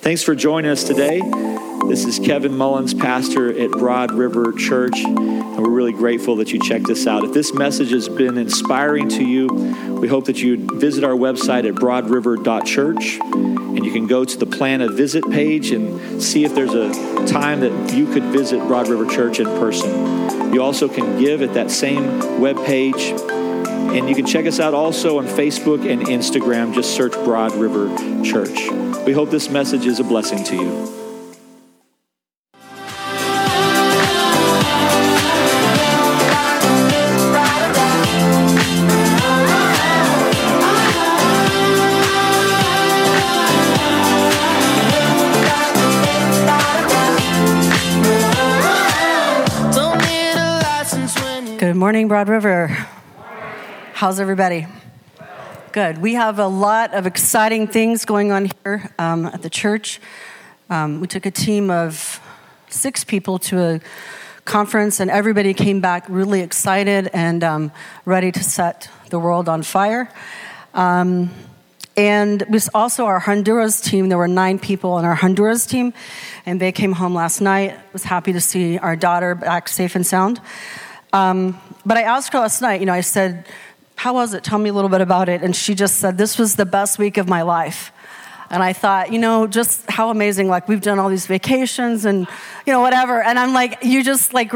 Thanks for joining us today. This is Kevin Mullins, pastor at Broad River Church, and we're really grateful that you checked us out. If this message has been inspiring to you, we hope that you visit our website at broadriver.church, and you can go to the plan a visit page and see if there's a time that you could visit Broad River Church in person. You also can give at that same web page and you can check us out also on Facebook and Instagram. Just search Broad River Church. We hope this message is a blessing to you. Good morning, Broad River. How's everybody? Good. We have a lot of exciting things going on here um, at the church. Um, we took a team of six people to a conference, and everybody came back really excited and um, ready to set the world on fire. Um, and we also our Honduras team. There were nine people on our Honduras team, and they came home last night. Was happy to see our daughter back safe and sound. Um, but I asked her last night. You know, I said how was it? Tell me a little bit about it. And she just said, This was the best week of my life. And I thought, you know, just how amazing. Like, we've done all these vacations and, you know, whatever. And I'm like, you just like,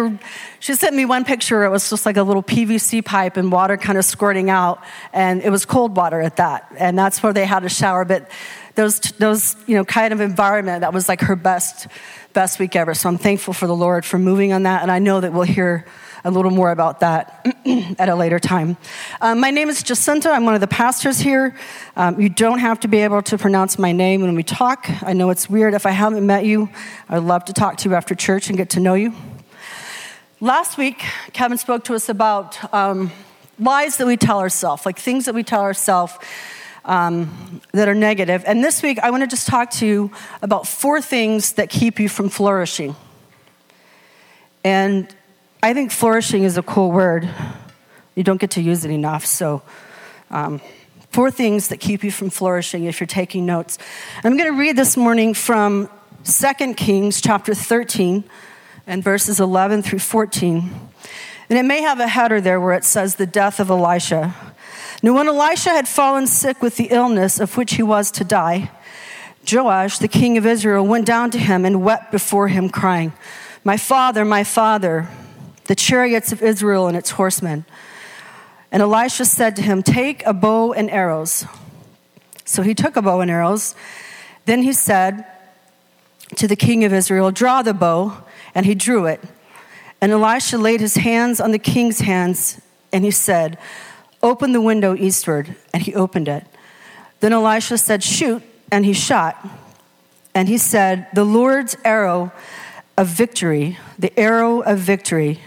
she sent me one picture. It was just like a little PVC pipe and water kind of squirting out. And it was cold water at that. And that's where they had a shower. But those, those, you know, kind of environment, that was like her best, best week ever. So I'm thankful for the Lord for moving on that. And I know that we'll hear a little more about that at a later time. Um, my name is Jacinta. I'm one of the pastors here. Um, you don't have to be able to pronounce my name when we talk. I know it's weird. If I haven't met you, I'd love to talk to you after church and get to know you. Last week, Kevin spoke to us about um, lies that we tell ourselves, like things that we tell ourselves. Um, that are negative. And this week, I want to just talk to you about four things that keep you from flourishing. And I think flourishing is a cool word. You don't get to use it enough. So, um, four things that keep you from flourishing if you're taking notes. I'm going to read this morning from 2 Kings chapter 13 and verses 11 through 14. And it may have a header there where it says the death of Elisha. Now, when Elisha had fallen sick with the illness of which he was to die, Joash, the king of Israel, went down to him and wept before him, crying, My father, my father the chariots of Israel and its horsemen. And Elisha said to him, Take a bow and arrows. So he took a bow and arrows. Then he said to the king of Israel, Draw the bow. And he drew it. And Elisha laid his hands on the king's hands, and he said, Open the window eastward. And he opened it. Then Elisha said, Shoot. And he shot. And he said, The Lord's arrow of victory, the arrow of victory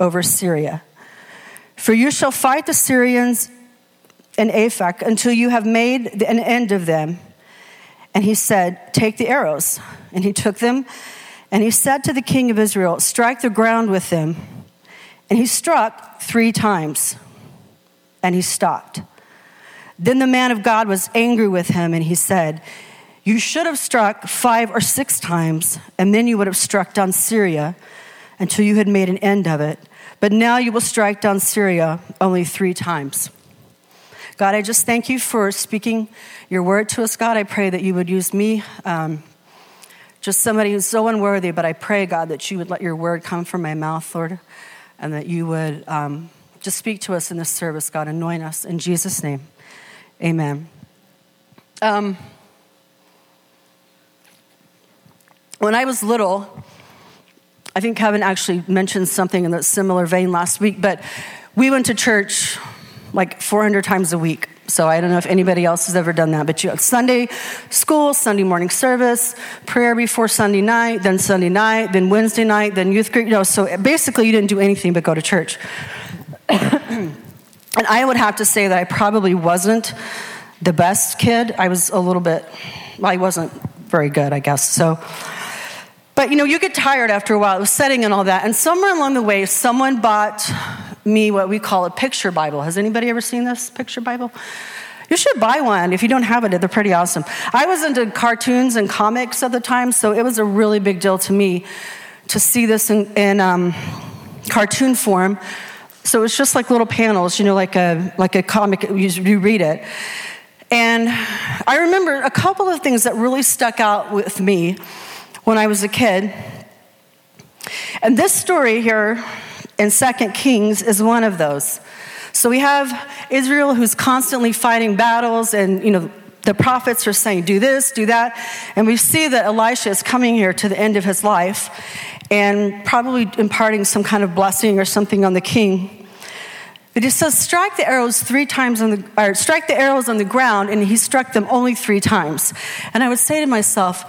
over Syria. For you shall fight the Syrians in Aphek until you have made an end of them. And he said, Take the arrows. And he took them. And he said to the king of Israel, Strike the ground with them. And he struck three times. And he stopped. Then the man of God was angry with him, and he said, You should have struck five or six times, and then you would have struck down Syria until you had made an end of it. But now you will strike down Syria only three times. God, I just thank you for speaking your word to us, God. I pray that you would use me, um, just somebody who's so unworthy, but I pray, God, that you would let your word come from my mouth, Lord, and that you would um, just speak to us in this service, God. Anoint us. In Jesus' name, amen. Um, when I was little, I think Kevin actually mentioned something in that similar vein last week, but we went to church like 400 times a week. So I don't know if anybody else has ever done that, but you had Sunday school, Sunday morning service, prayer before Sunday night, then Sunday night, then Wednesday night, then youth group. You know, so basically you didn't do anything but go to church. and I would have to say that I probably wasn't the best kid. I was a little bit, well, I wasn't very good, I guess. So but you know, you get tired after a while of setting and all that. And somewhere along the way, someone bought me what we call a picture Bible. Has anybody ever seen this picture Bible? You should buy one if you don't have it. They're pretty awesome. I was into cartoons and comics at the time, so it was a really big deal to me to see this in, in um, cartoon form. So it's just like little panels, you know, like a like a comic. You, you read it, and I remember a couple of things that really stuck out with me when I was a kid. And this story here in Second Kings is one of those. So we have Israel who's constantly fighting battles, and you know the prophets are saying, "Do this, do that," and we see that Elisha is coming here to the end of his life, and probably imparting some kind of blessing or something on the king. But he says, "Strike the arrows three times on the, or strike the arrows on the ground," and he struck them only three times. And I would say to myself,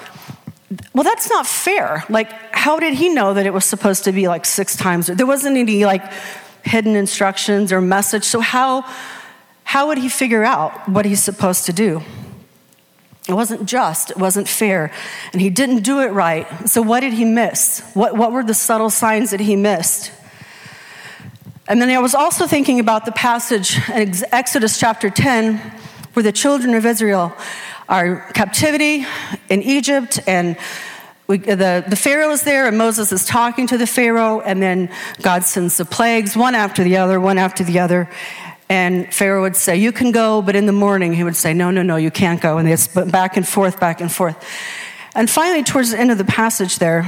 well, that's not fair. Like, how did he know that it was supposed to be like six times? There wasn't any like hidden instructions or message. So, how, how would he figure out what he's supposed to do? It wasn't just, it wasn't fair, and he didn't do it right. So, what did he miss? What, what were the subtle signs that he missed? And then I was also thinking about the passage in Exodus chapter 10 where the children of Israel are captivity in Egypt and we, the, the Pharaoh is there, and Moses is talking to the Pharaoh, and then God sends the plagues, one after the other, one after the other. And Pharaoh would say, You can go, but in the morning he would say, No, no, no, you can't go. And it's back and forth, back and forth. And finally, towards the end of the passage there,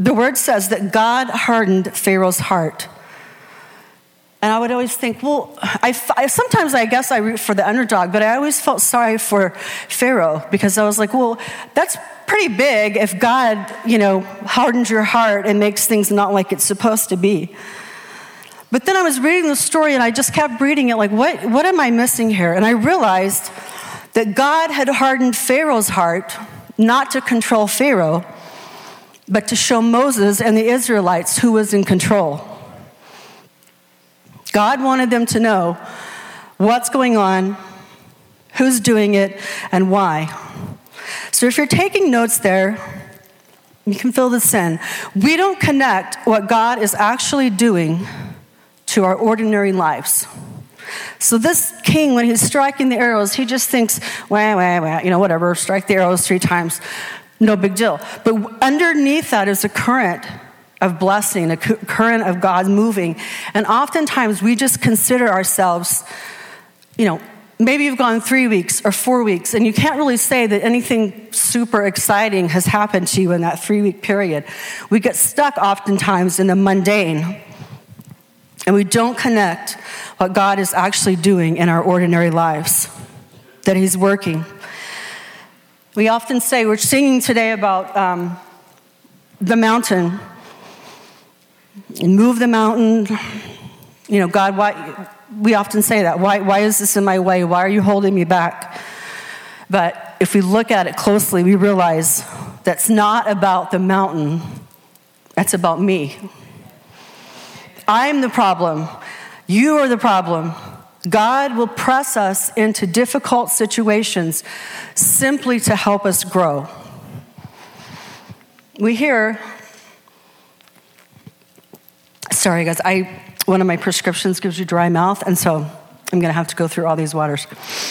the word says that God hardened Pharaoh's heart. And I would always think, well, I, I, sometimes I guess I root for the underdog, but I always felt sorry for Pharaoh because I was like, well, that's pretty big if God, you know, hardens your heart and makes things not like it's supposed to be. But then I was reading the story and I just kept reading it like, what, what am I missing here? And I realized that God had hardened Pharaoh's heart not to control Pharaoh, but to show Moses and the Israelites who was in control. God wanted them to know what's going on, who's doing it, and why. So if you're taking notes there, you can fill this in. We don't connect what God is actually doing to our ordinary lives. So this king, when he's striking the arrows, he just thinks, wah, wah, wah, you know, whatever, strike the arrows three times, no big deal. But underneath that is a current of blessing, a current of God moving. And oftentimes we just consider ourselves, you know, maybe you've gone three weeks or four weeks, and you can't really say that anything super exciting has happened to you in that three week period. We get stuck oftentimes in the mundane, and we don't connect what God is actually doing in our ordinary lives, that He's working. We often say, we're singing today about um, the mountain and move the mountain. You know, God, why? We often say that. Why, why is this in my way? Why are you holding me back? But if we look at it closely, we realize that's not about the mountain, that's about me. I'm the problem. You are the problem. God will press us into difficult situations simply to help us grow. We hear Sorry, guys. I one of my prescriptions gives you dry mouth, and so I'm going to have to go through all these waters.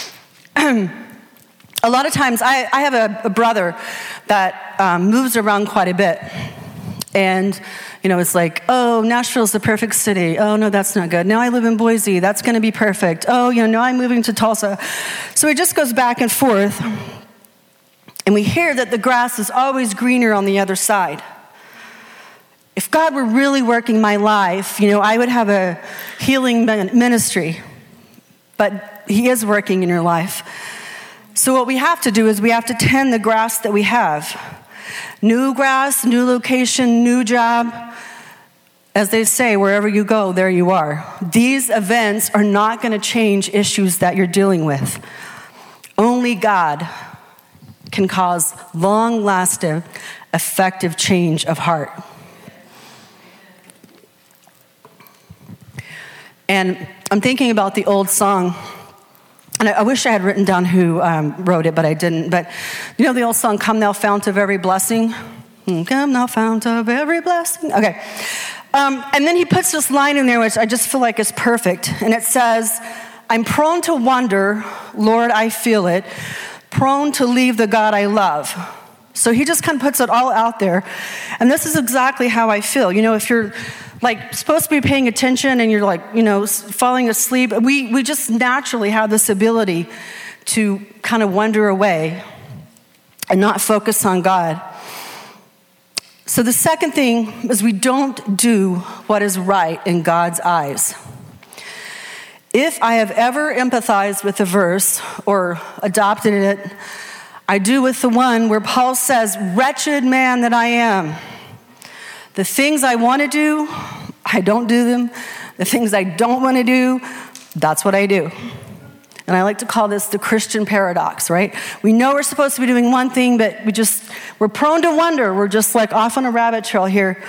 a lot of times, I, I have a, a, brother that um, moves around quite a bit. And, you know, it's like, oh, Nashville's the perfect city. Oh, no, that's not good. Now I live in Boise. That's going to be perfect. Oh, you know, now I'm moving to Tulsa. So he just goes back and forth. And we hear that the grass is always greener on the other side if God were really working my life, you know, I would have a healing ministry. But He is working in your life. So, what we have to do is we have to tend the grass that we have. New grass, new location, new job. As they say, wherever you go, there you are. These events are not going to change issues that you're dealing with. Only God can cause long lasting, effective change of heart. And I'm thinking about the old song. And I, wish I had written down who um, wrote it, but I didn't. But you know the old song, Come Thou Fount of Every Blessing? Hmm, Come Thou Fount of Every Blessing. Okay. Um, and then he puts this line in there, which I just feel like is perfect. And it says, I'm prone to wonder, Lord, I feel it, prone to leave the God I love. So he just kind of puts it all out there. And this is exactly how I feel. You know, if you're like supposed to be paying attention and you're like, you know, falling asleep, we, we just naturally have this ability to kind of wander away and not focus on God. So the second thing is we don't do what is right in God's eyes. If I have ever empathized with a verse or adopted it, I do with the one where Paul says, Wretched man that I am. The things I want to do, I don't do them. The things I don't want to do, that's what I do. And I like to call this the Christian paradox, right? We know we're supposed to be doing one thing, but we just, we're prone to wonder. We're just like off on a rabbit trail here.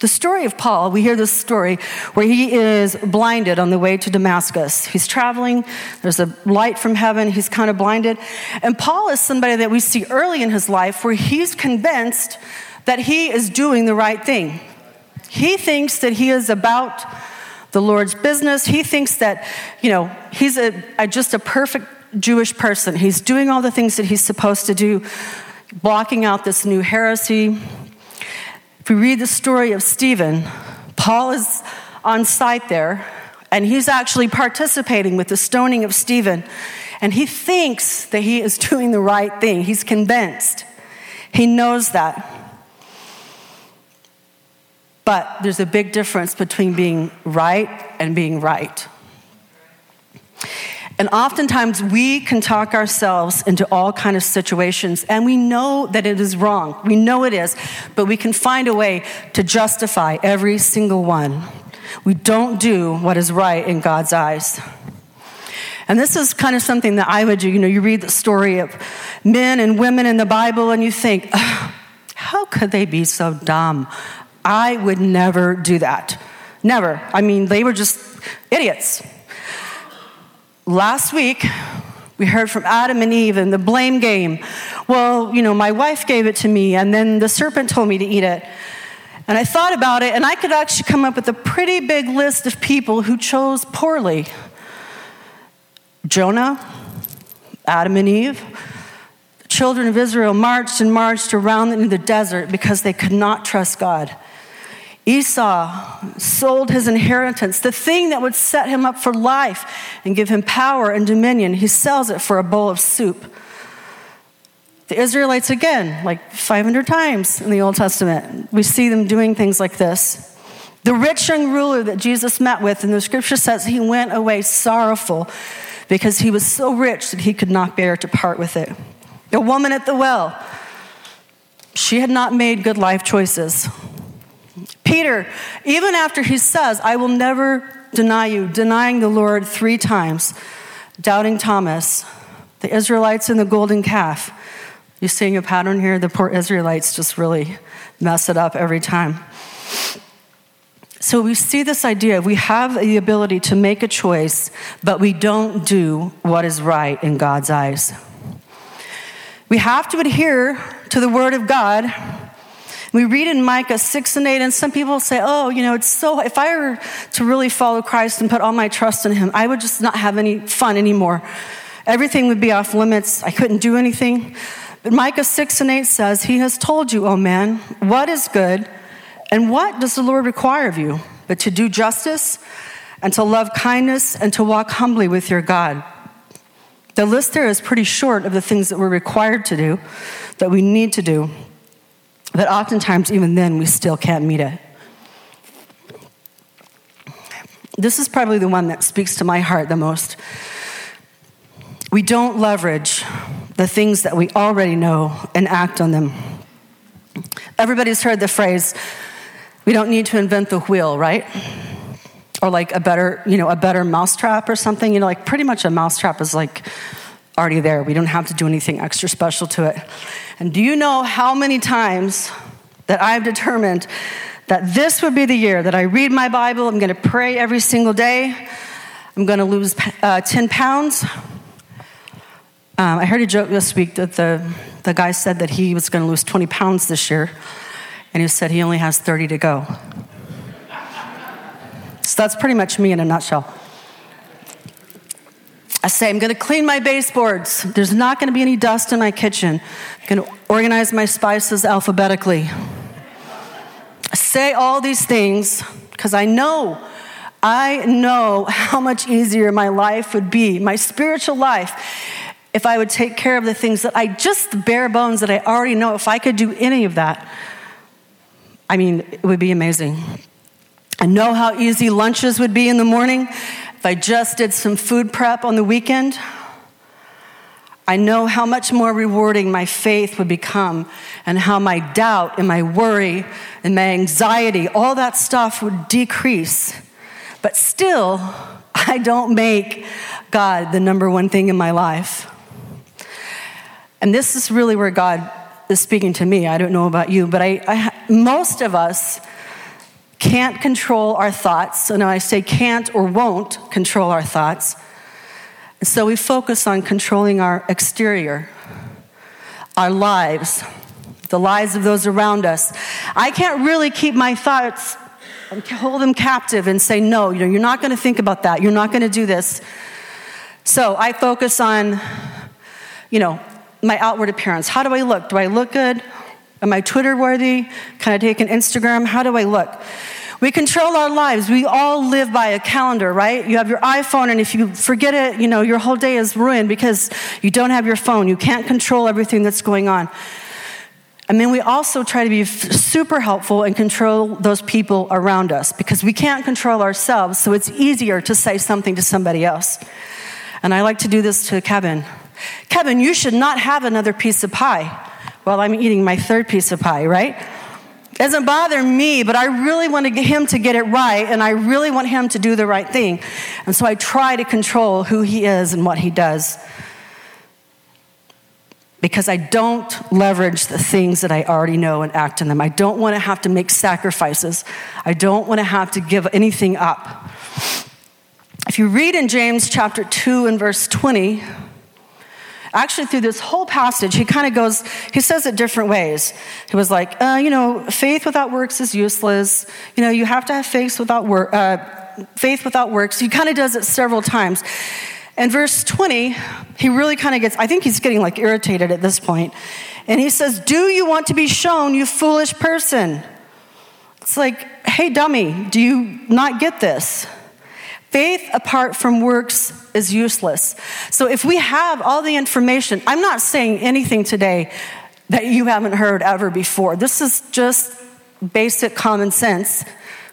The story of Paul, we hear this story where he is blinded on the way to Damascus. He's traveling, there's a light from heaven, he's kind of blinded. And Paul is somebody that we see early in his life where he's convinced that he is doing the right thing. He thinks that he is about the Lord's business. He thinks that, you know, he's a, a just a perfect Jewish person. He's doing all the things that he's supposed to do, blocking out this new heresy we read the story of Stephen, Paul is on site there, and he's actually participating with the stoning of Stephen. And he thinks that he is doing the right thing. He's convinced. He knows that. But there's a big difference between being right and being right. And oftentimes we can talk ourselves into all kind of situations and we know that it is wrong. We know it is, but we can find a way to justify every single one. We don't do what is right in God's eyes. And this is kind of something that I would do. You know, you read the story of men and women in the Bible and you think, how could they be so dumb? I would never do that. Never. I mean, they were just idiots. Last week, we heard from Adam and Eve and the blame game. Well, you know, my wife gave it to me, and then the serpent told me to eat it. And I thought about it, and I could actually come up with a pretty big list of people who chose poorly Jonah, Adam and Eve. The children of Israel marched and marched around in the desert because they could not trust God. Esau sold his inheritance, the thing that would set him up for life and give him power and dominion. He sells it for a bowl of soup. The Israelites, again, like 500 times in the Old Testament, we see them doing things like this. The rich young ruler that Jesus met with, and the scripture says he went away sorrowful because he was so rich that he could not bear to part with it. The woman at the well, she had not made good life choices. Peter, even after he says, I will never deny you, denying the Lord three times, doubting Thomas, the Israelites and the golden calf. You seeing a pattern here? The poor Israelites just really mess it up every time. So we see this idea we have the ability to make a choice, but we don't do what is right in God's eyes. We have to adhere to the Word of God we read in Micah 6 and 8, and some people say, oh, you know, it's so, if I were to really follow Christ and put all my trust in Him, I would just not have any fun anymore. Everything would be off limits. I couldn't do anything. But Micah 6 and 8 says, He has told you, O man, what is good, and what does the Lord require of you? But to do justice, and to love kindness, and to walk humbly with your God. The list there is pretty short of the things that we're required to do, that we need to do. But oftentimes, even then, we still can't meet it. This is probably the one that speaks to my heart the most. We don't leverage the things that we already know and act on them. Everybody's heard the phrase, we don't need to invent the wheel, right? Or like a better, you know, a better mousetrap or something. You know, like pretty much a mousetrap is like already there. We don't have to do anything extra special to it. And do you know how many times that I've determined that this would be the year that I read my Bible, I'm going to pray every single day, I'm going to lose uh, 10 pounds? Um, I heard a joke this week that the, the guy said that he was going to lose 20 pounds this year, and he said he only has 30 to go. So that's pretty much me in a nutshell. I say, I'm going to clean my baseboards. There's not going to be any dust in my kitchen. I'm going to organize my spices alphabetically. I say all these things because I know, I know how much easier my life would be, my spiritual life, if I would take care of the things that I just bare bones that I already know. If I could do any of that, I mean, it would be amazing. I know how easy lunches would be in the morning if I just did some food prep on the weekend. I know how much more rewarding my faith would become and how my doubt and my worry and my anxiety, all that stuff would decrease. But still, I don't make God the number one thing in my life. And this is really where God is speaking to me. I don't know about you, but I, I most of us can't control our thoughts. And I say can't or won't control our thoughts. So we focus on controlling our exterior, our lives, the lives of those around us. I can't really keep my thoughts, and hold them captive and say, no, you're not going to think about that. You're not going to do this. So I focus on, you know, my outward appearance. How do I look? Do I look good? Am I Twitter worthy? Can I take an Instagram? How do I look? We control our lives. We all live by a calendar, right? You have your iPhone, and if you forget it, you know, your whole day is ruined because you don't have your phone. You can't control everything that's going on. And then we also try to be super helpful and control those people around us because we can't control ourselves, so it's easier to say something to somebody else. And I like to do this to Kevin. Kevin, you should not have another piece of pie while I'm eating my third piece of pie, right? It doesn't bother me, but I really want to him to get it right, and I really want him to do the right thing. And so I try to control who he is and what he does. Because I don't leverage the things that I already know and act on them. I don't want to have to make sacrifices. I don't want to have to give anything up. If you read in James chapter 2 and verse 20, Actually, through this whole passage, he kind of goes, he says it different ways. He was like, uh, you know, faith without works is useless. You know, you have to have faith without work, uh, faith without works. He kind of does it several times. And verse 20, he really kind of gets, I think he's getting like irritated at this point. And he says, Do you want to be shown, you foolish person? It's like, hey, dummy, do you not get this? Faith apart from works is useless. So if we have all the information, I'm not saying anything today that you haven't heard ever before. This is just basic common sense,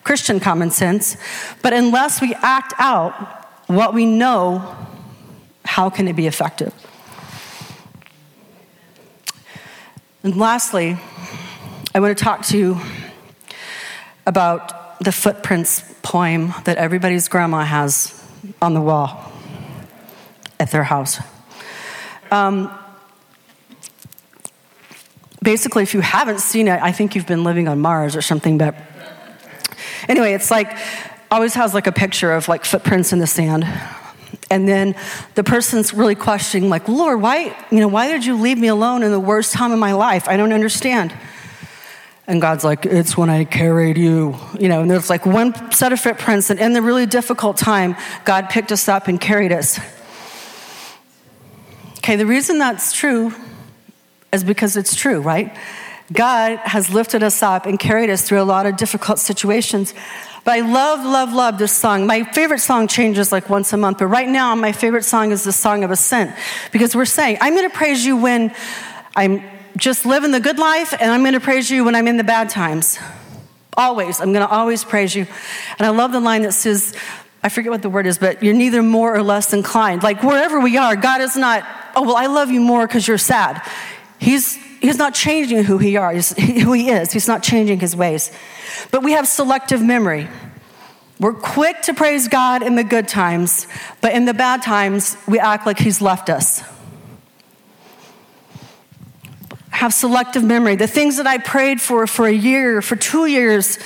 Christian common sense. But unless we act out what we know, how can it be effective? And lastly, I want to talk to you about the footprints poem that everybody's grandma has on the wall at their house. Um, basically, if you haven't seen it, I think you've been living on Mars or something. But anyway, it's like always has like a picture of like footprints in the sand. And then the person's really questioning, like, Lord, why, you know, why did you leave me alone in the worst time of my life? I don't understand. And God's like, it's when I carried you. You know, and there's like one set of footprints, and in the really difficult time, God picked us up and carried us. Okay, the reason that's true is because it's true, right? God has lifted us up and carried us through a lot of difficult situations. But I love, love, love this song. My favorite song changes like once a month, but right now, my favorite song is the Song of Ascent because we're saying, I'm going to praise you when I'm just living the good life, and I'm going to praise you when I'm in the bad times. Always. I'm going to always praise you. And I love the line that says, I forget what the word is, but you're neither more or less inclined. Like wherever we are, God is not, oh, well, I love you more because you're sad. He's, he's not changing who he, is, who he is. He's not changing his ways. But we have selective memory. We're quick to praise God in the good times, but in the bad times, we act like he's left us have selective memory. The things that I prayed for for a year, for two years,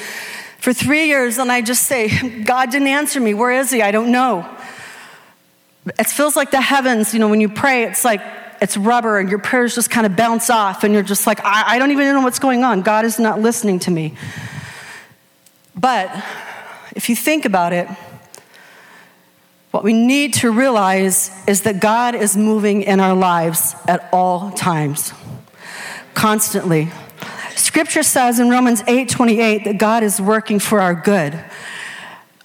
for three years, and I just say, God didn't answer me. Where is He? I don't know. It feels like the heavens, you know, when you pray, it's like it's rubber and your prayers just kind of bounce off, and you're just like, I, I don't even know what's going on. God is not listening to me. But if you think about it, what we need to realize is that God is moving in our lives at all times, constantly. Scripture says in Romans 8 28 that God is working for our good.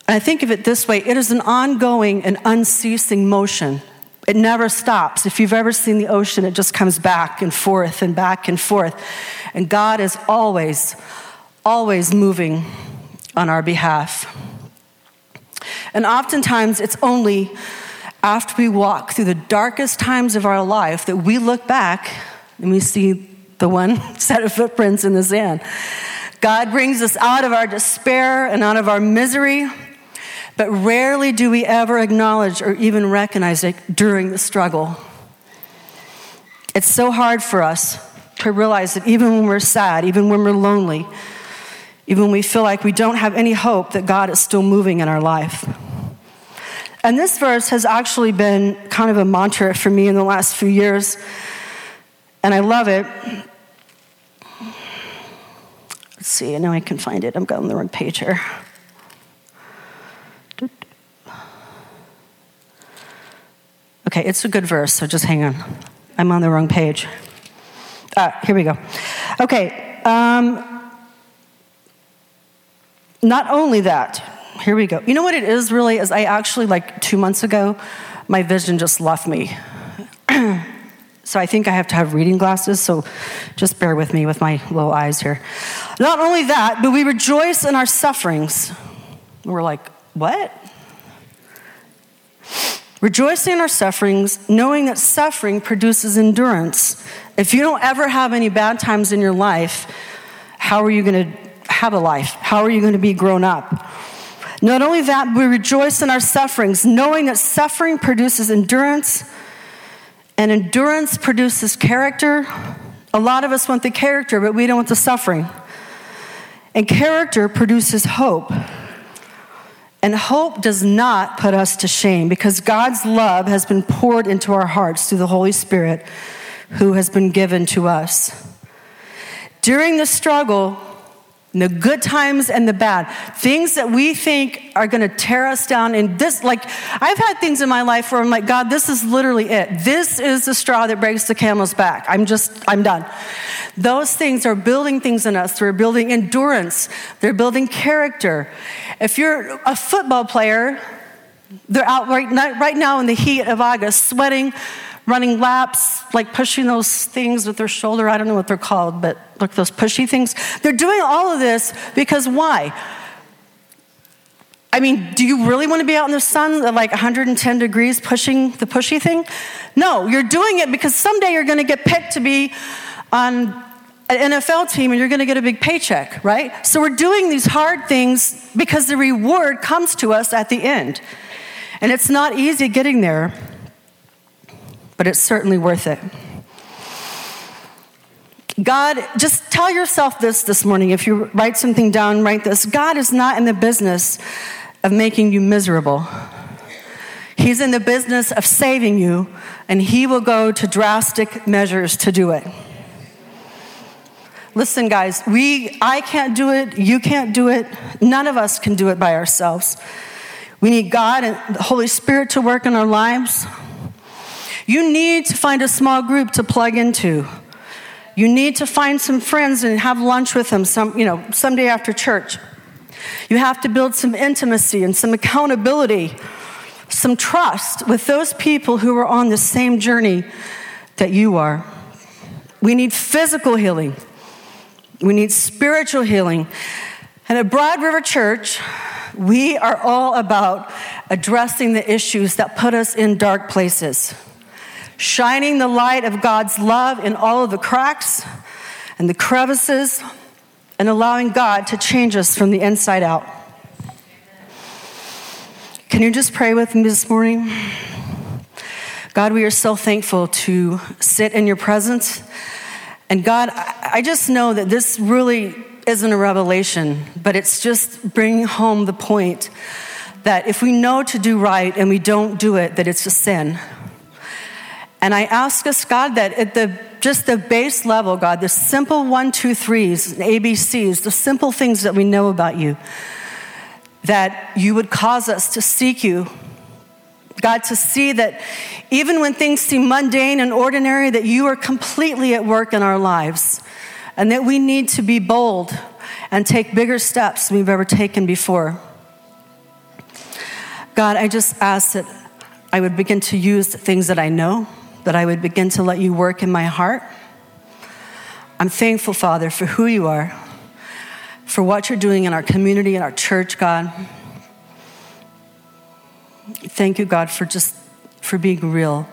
I think of it this way it is an ongoing and unceasing motion. It never stops. If you've ever seen the ocean, it just comes back and forth and back and forth. And God is always, always moving on our behalf. And oftentimes, it's only after we walk through the darkest times of our life that we look back and we see the one set of footprints in the sand. God brings us out of our despair and out of our misery, but rarely do we ever acknowledge or even recognize it during the struggle. It's so hard for us to realize that even when we're sad, even when we're lonely, even when we feel like we don't have any hope, that God is still moving in our life. And this verse has actually been kind of a mantra for me in the last few years, and I love it. Let's see, I know I can find it. I'm going the wrong page here. Okay, it's a good verse, so just hang on. I'm on the wrong page. Ah, here we go. Okay, um, not only that, here we go. You know what it is really? Is I actually, like two months ago, my vision just left me. So I think I have to have reading glasses, so just bear with me with my little eyes here. Not only that, but we rejoice in our sufferings. We're like, what? Rejoicing in our sufferings, knowing that suffering produces endurance. If you don't ever have any bad times in your life, how are you going to have a life? How are you going to be grown up? Not only that, we rejoice in our sufferings, knowing that suffering produces endurance, and endurance produces character. A lot of us want the character, but we don't want the suffering. And character produces hope. And hope does not put us to shame because God's love has been poured into our hearts through the Holy Spirit who has been given to us. During the struggle, the good times and the bad. Things that we think are going to tear us down. And this, like, I've had things in my life where I'm like, God, this is literally it. This is the straw that breaks the camel's back. I'm just, I'm done. Those things are building things in us. They're building endurance, they're building character. If you're a football player, they're out right, right now in the heat of August, sweating running laps, like pushing those things with their shoulder. I don't know what they're called, but look, those pushy things. They're doing all of this because why? I mean, do you really want to be out in the sun at like 110 degrees pushing the pushy thing? No, you're doing it because someday you're going to get picked to be on an NFL team and you're going to get a big paycheck, right? So we're doing these hard things because the reward comes to us at the end. And it's not easy getting there but it's certainly worth it. God, just tell yourself this this morning. If you write something down, write this God is not in the business of making you miserable. He's in the business of saving you, and He will go to drastic measures to do it. Listen, guys, we, I can't do it, you can't do it, none of us can do it by ourselves. We need God and the Holy Spirit to work in our lives. You need to find a small group to plug into. You need to find some friends and have lunch with them some, you know, someday after church. You have to build some intimacy and some accountability, some trust with those people who are on the same journey that you are. We need physical healing. We need spiritual healing. And at Broad River Church, we are all about addressing the issues that put us in dark places shining the light of God's love in all of the cracks and the crevices, and allowing God to change us from the inside out. Can you just pray with me this morning? God, we are so thankful to sit in your presence. And God, I just know that this really isn't a revelation, but it's just bringing home the point that if we know to do right and we don't do it, that it's a sin. And I ask us, God, that at the just the base level, God, the simple one, two, threes, ABCs, the simple things that we know about you, that you would cause us to seek you. God, to see that even when things seem mundane and ordinary, that you are completely at work in our lives, and that we need to be bold and take bigger steps than we've ever taken before. God, I just ask that I would begin to use the things that I know, that I would begin to let you work in my heart. I'm thankful, Father, for who you are, for what you're doing in our community, in our church, God. Thank you, God, for just for being real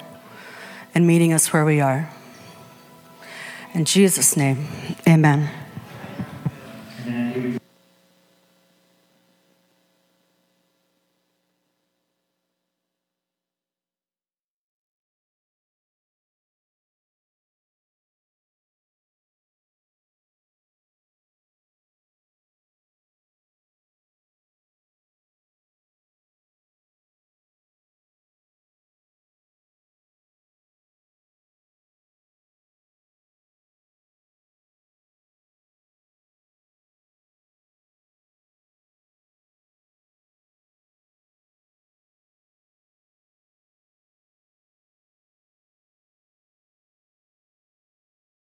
and meeting us where we are. In Jesus' name, amen.